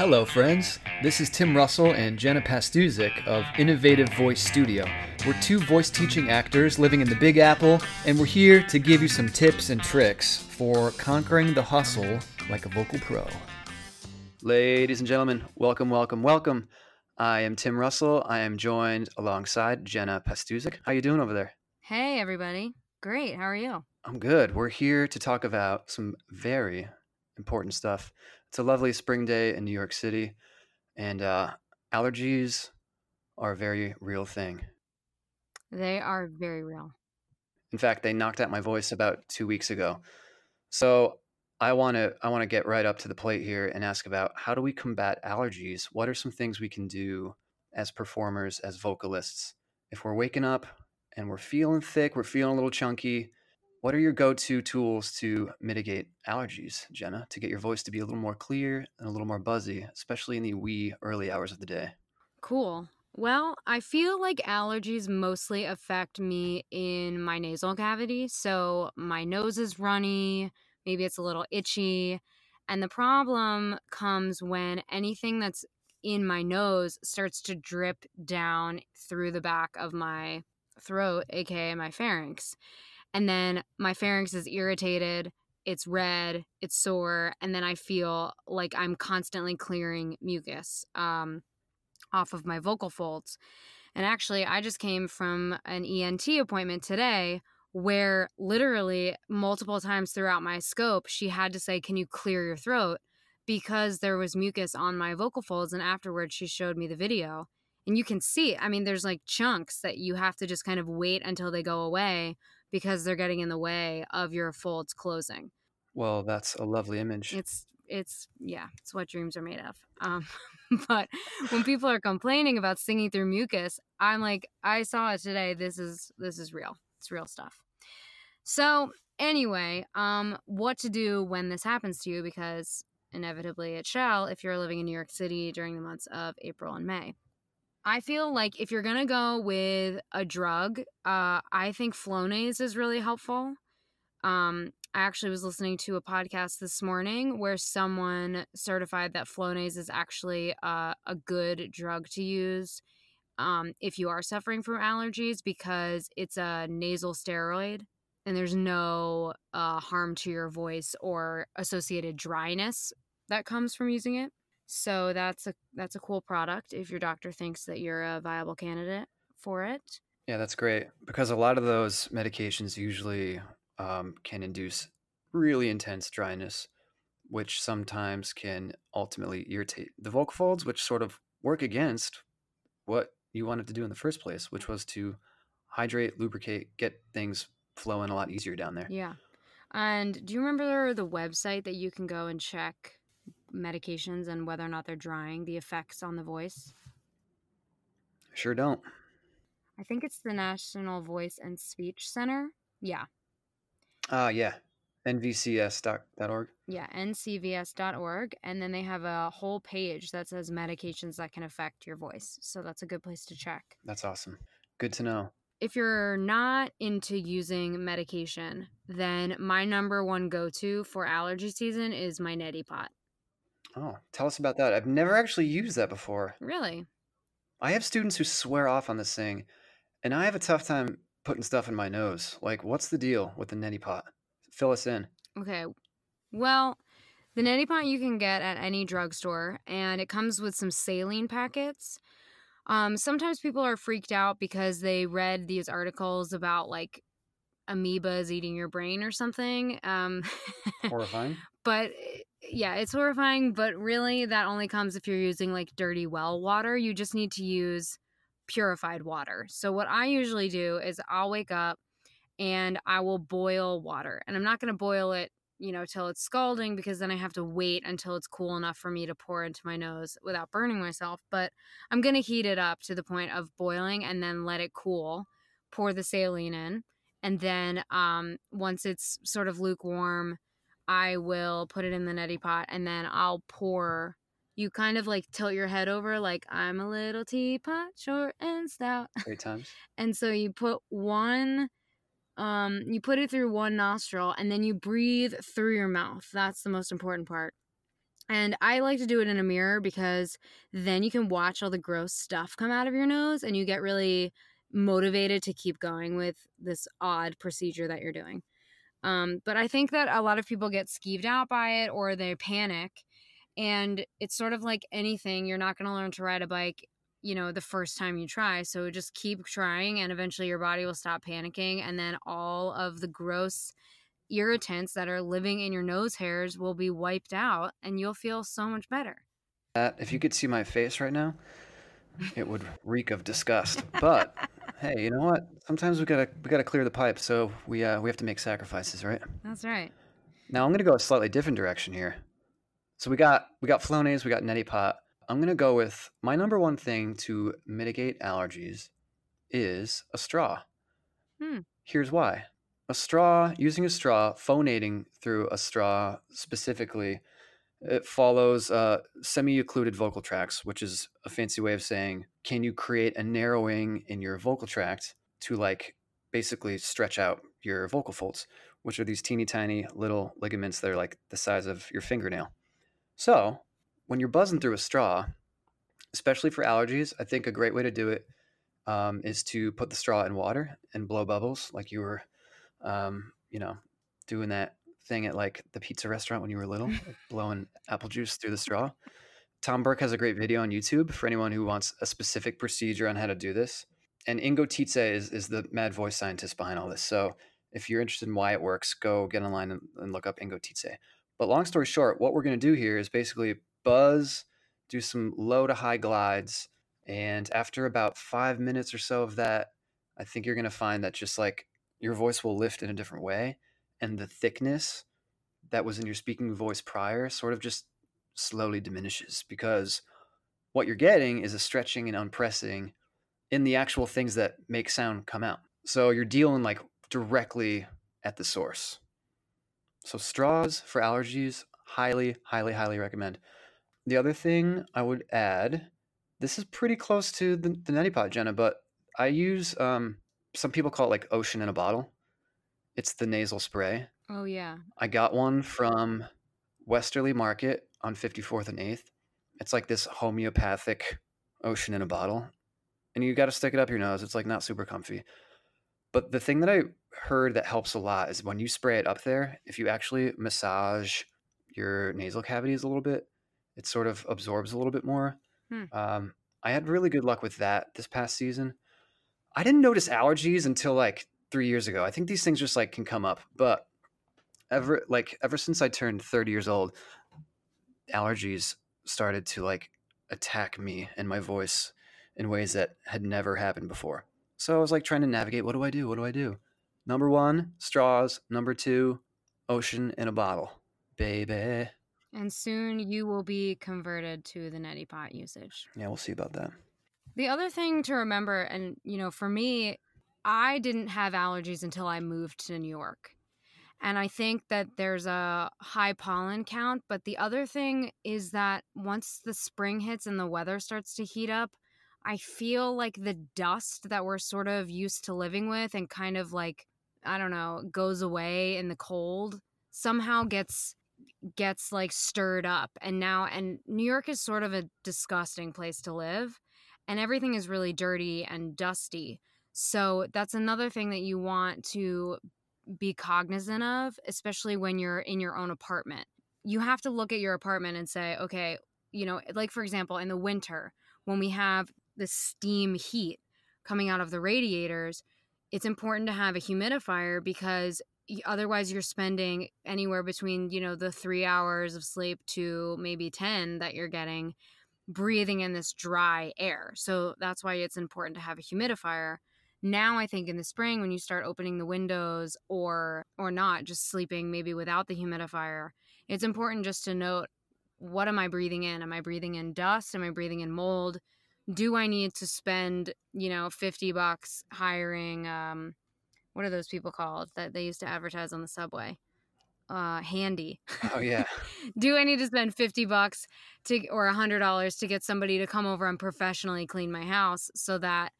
Hello, friends. This is Tim Russell and Jenna Pastuzik of Innovative Voice Studio. We're two voice teaching actors living in the Big Apple, and we're here to give you some tips and tricks for conquering the hustle like a vocal pro. Ladies and gentlemen, welcome, welcome, welcome. I am Tim Russell. I am joined alongside Jenna Pastuzik. How you doing over there? Hey, everybody. Great. How are you? I'm good. We're here to talk about some very important stuff. It's a lovely spring day in New York City, and uh, allergies are a very real thing. They are very real. In fact, they knocked out my voice about two weeks ago. So I want to I want to get right up to the plate here and ask about how do we combat allergies? What are some things we can do as performers, as vocalists, if we're waking up and we're feeling thick, we're feeling a little chunky? What are your go-to tools to mitigate allergies, Jenna, to get your voice to be a little more clear and a little more buzzy, especially in the wee early hours of the day? Cool. Well, I feel like allergies mostly affect me in my nasal cavity. So my nose is runny, maybe it's a little itchy. And the problem comes when anything that's in my nose starts to drip down through the back of my throat, aka my pharynx. And then my pharynx is irritated, it's red, it's sore, and then I feel like I'm constantly clearing mucus um, off of my vocal folds. And actually, I just came from an ENT appointment today where literally multiple times throughout my scope, she had to say, Can you clear your throat? Because there was mucus on my vocal folds. And afterwards, she showed me the video. And you can see, I mean, there's like chunks that you have to just kind of wait until they go away because they're getting in the way of your folds closing. Well, that's a lovely image. It's it's yeah, it's what dreams are made of. Um, but when people are complaining about singing through mucus, I'm like, I saw it today. This is this is real. It's real stuff. So anyway, um, what to do when this happens to you because inevitably it shall if you're living in New York City during the months of April and May. I feel like if you're gonna go with a drug, uh, I think Flonase is really helpful. Um, I actually was listening to a podcast this morning where someone certified that Flonase is actually uh, a good drug to use um, if you are suffering from allergies because it's a nasal steroid and there's no uh, harm to your voice or associated dryness that comes from using it. So that's a that's a cool product if your doctor thinks that you're a viable candidate for it. Yeah, that's great because a lot of those medications usually um, can induce really intense dryness, which sometimes can ultimately irritate the vocal folds, which sort of work against what you wanted to do in the first place, which was to hydrate, lubricate, get things flowing a lot easier down there. Yeah. And do you remember the website that you can go and check medications and whether or not they're drying, the effects on the voice? Sure don't. I think it's the National Voice and Speech Center. Yeah. Ah, uh, yeah. nvcs.org. Yeah, ncvs.org. And then they have a whole page that says medications that can affect your voice. So that's a good place to check. That's awesome. Good to know. If you're not into using medication, then my number one go to for allergy season is my neti pot. Oh, tell us about that. I've never actually used that before. Really? I have students who swear off on this thing, and I have a tough time putting stuff in my nose. Like, what's the deal with the neti pot? Fill us in. Okay. Well, the neti pot you can get at any drugstore, and it comes with some saline packets. Um, sometimes people are freaked out because they read these articles about like amoebas eating your brain or something. Um, Horrifying. But yeah, it's horrifying, but really that only comes if you're using like dirty well water. You just need to use purified water. So what I usually do is I'll wake up and I will boil water. And I'm not going to boil it, you know, till it's scalding because then I have to wait until it's cool enough for me to pour into my nose without burning myself, but I'm going to heat it up to the point of boiling and then let it cool. Pour the saline in and then um once it's sort of lukewarm, I will put it in the neti pot and then I'll pour. You kind of like tilt your head over, like I'm a little teapot, short and stout. Great times. and so you put one, um, you put it through one nostril and then you breathe through your mouth. That's the most important part. And I like to do it in a mirror because then you can watch all the gross stuff come out of your nose and you get really motivated to keep going with this odd procedure that you're doing. Um, but I think that a lot of people get skeeved out by it or they panic. And it's sort of like anything, you're not going to learn to ride a bike, you know, the first time you try. So just keep trying, and eventually your body will stop panicking. And then all of the gross irritants that are living in your nose hairs will be wiped out, and you'll feel so much better. That, if you could see my face right now, it would reek of disgust. But hey, you know what? Sometimes we gotta we gotta clear the pipe, so we uh, we have to make sacrifices, right? That's right. Now I'm gonna go a slightly different direction here. So we got we got Flonase, we got neti pot. I'm gonna go with my number one thing to mitigate allergies is a straw. Hmm. Here's why. A straw, using a straw, phonating through a straw specifically, it follows uh, semi-occluded vocal tracts, which is a fancy way of saying, can you create a narrowing in your vocal tract to like basically stretch out your vocal folds, which are these teeny tiny little ligaments that are like the size of your fingernail. So when you're buzzing through a straw, especially for allergies, I think a great way to do it um, is to put the straw in water and blow bubbles, like you were, um, you know, doing that thing at like the pizza restaurant when you were little, like blowing apple juice through the straw. Tom Burke has a great video on YouTube for anyone who wants a specific procedure on how to do this. And Ingo Titze is, is the mad voice scientist behind all this. So if you're interested in why it works, go get online and, and look up Ingo Titze. But long story short, what we're going to do here is basically buzz, do some low to high glides. And after about five minutes or so of that, I think you're going to find that just like your voice will lift in a different way and the thickness that was in your speaking voice prior sort of just slowly diminishes because what you're getting is a stretching and unpressing in the actual things that make sound come out. So you're dealing like directly at the source. So straws for allergies, highly, highly, highly recommend. The other thing I would add, this is pretty close to the, the neti pot, Jenna, but I use um, some people call it like ocean in a bottle. It's the nasal spray. Oh, yeah. I got one from Westerly Market on 54th and 8th. It's like this homeopathic ocean in a bottle. And you got to stick it up your nose. It's like not super comfy. But the thing that I heard that helps a lot is when you spray it up there, if you actually massage your nasal cavities a little bit, it sort of absorbs a little bit more. Hmm. Um, I had really good luck with that this past season. I didn't notice allergies until like three years ago. I think these things just like can come up, but ever like ever since I turned 30 years old, allergies started to like attack me and my voice in ways that had never happened before. So I was like trying to navigate what do I do? What do I do? Number one, straws. Number two, ocean in a bottle. Baby. And soon you will be converted to the neti pot usage. Yeah, we'll see about that. The other thing to remember, and you know, for me, I didn't have allergies until I moved to New York. And I think that there's a high pollen count. But the other thing is that once the spring hits and the weather starts to heat up, I feel like the dust that we're sort of used to living with and kind of like, I don't know, goes away in the cold somehow gets gets like stirred up and now and New York is sort of a disgusting place to live and everything is really dirty and dusty. So that's another thing that you want to be cognizant of, especially when you're in your own apartment. You have to look at your apartment and say, okay, you know, like for example, in the winter, when we have the steam heat coming out of the radiators, it's important to have a humidifier because otherwise you're spending anywhere between, you know, the 3 hours of sleep to maybe 10 that you're getting breathing in this dry air. So that's why it's important to have a humidifier now i think in the spring when you start opening the windows or or not just sleeping maybe without the humidifier it's important just to note what am i breathing in? Am i breathing in dust? Am i breathing in mold? Do i need to spend you know 50 bucks hiring um what are those people called that they used to advertise on the subway? Uh handy. Oh yeah. Do i need to spend 50 bucks to or a hundred dollars to get somebody to come over and professionally clean my house so that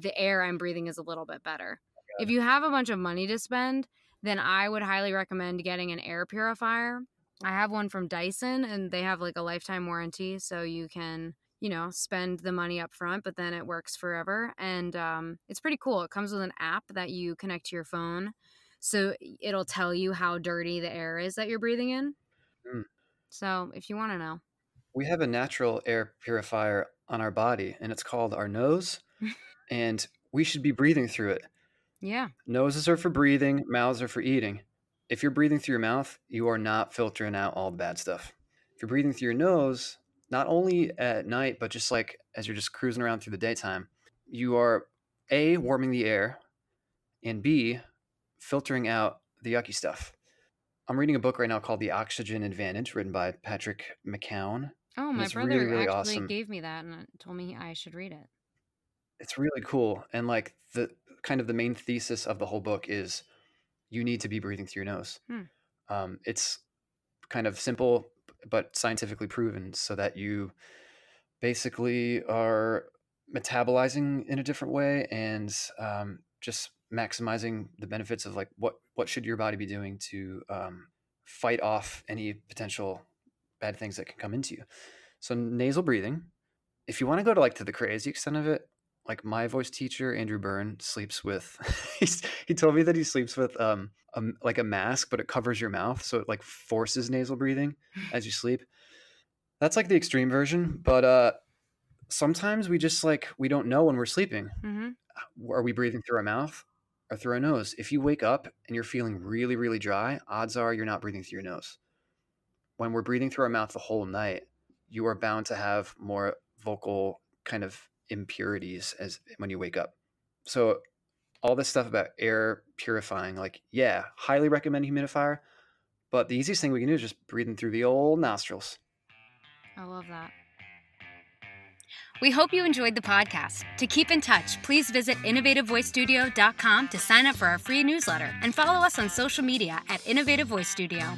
the air I'm breathing is a little bit better. If you have a bunch of money to spend, then I would highly recommend getting an air purifier I have one from Dyson and they have like a lifetime warranty. So you can, you know, spend the money up front, but then it works forever. And um, it's pretty cool. It comes with an app that you connect to your phone. So it'll tell you how dirty the air is that you're breathing in. Mm. So if you want to know, We have a natural air purifier on our body, and it's called our nose, and we should be breathing through it. yeah. Noses are for breathing, mouths are for eating. If you're breathing through your mouth, you are not filtering out all the bad stuff. If you're breathing through your nose, not only at night, but just like as you're just cruising around through the daytime, you are A, warming the air, and B, filtering out the yucky stuff. I'm reading a book right now called The Oxygen Advantage, written by Patrick McKeown. Oh, my brother really, really actually awesome. gave me that and told me I should read it. It's really cool. And like the kind of the main thesis of the whole book is you need to be breathing through your nose. Hmm. Um, it's kind of simple, but scientifically proven so that you basically are metabolizing in a different way and um, just maximizing the benefits of like what what should your body be doing to um, fight off any potential bad things that can come into you so nasal breathing if you want to go to like to the crazy extent of it like my voice teacher andrew byrne sleeps with he's, he told me that he sleeps with um a, like a mask but it covers your mouth so it like forces nasal breathing as you sleep. That's like the extreme version but uh sometimes we just like we don't know when we're sleeping. Hmm are we breathing through our mouth or through our nose? If you wake up and you're feeling really really dry odds are you're not breathing through your nose. When we're breathing through our mouth the whole night you are bound to have more vocal kind of impurities as when you wake up so all this stuff about air purifying like yeah highly recommend humidifier but the easiest thing we can do is just breathing through the old nostrils I love that. We hope you enjoyed the podcast. To keep in touch, please visit innovativevoicestudio.com to sign up for our free newsletter and follow us on social media at Innovative Voice Studio.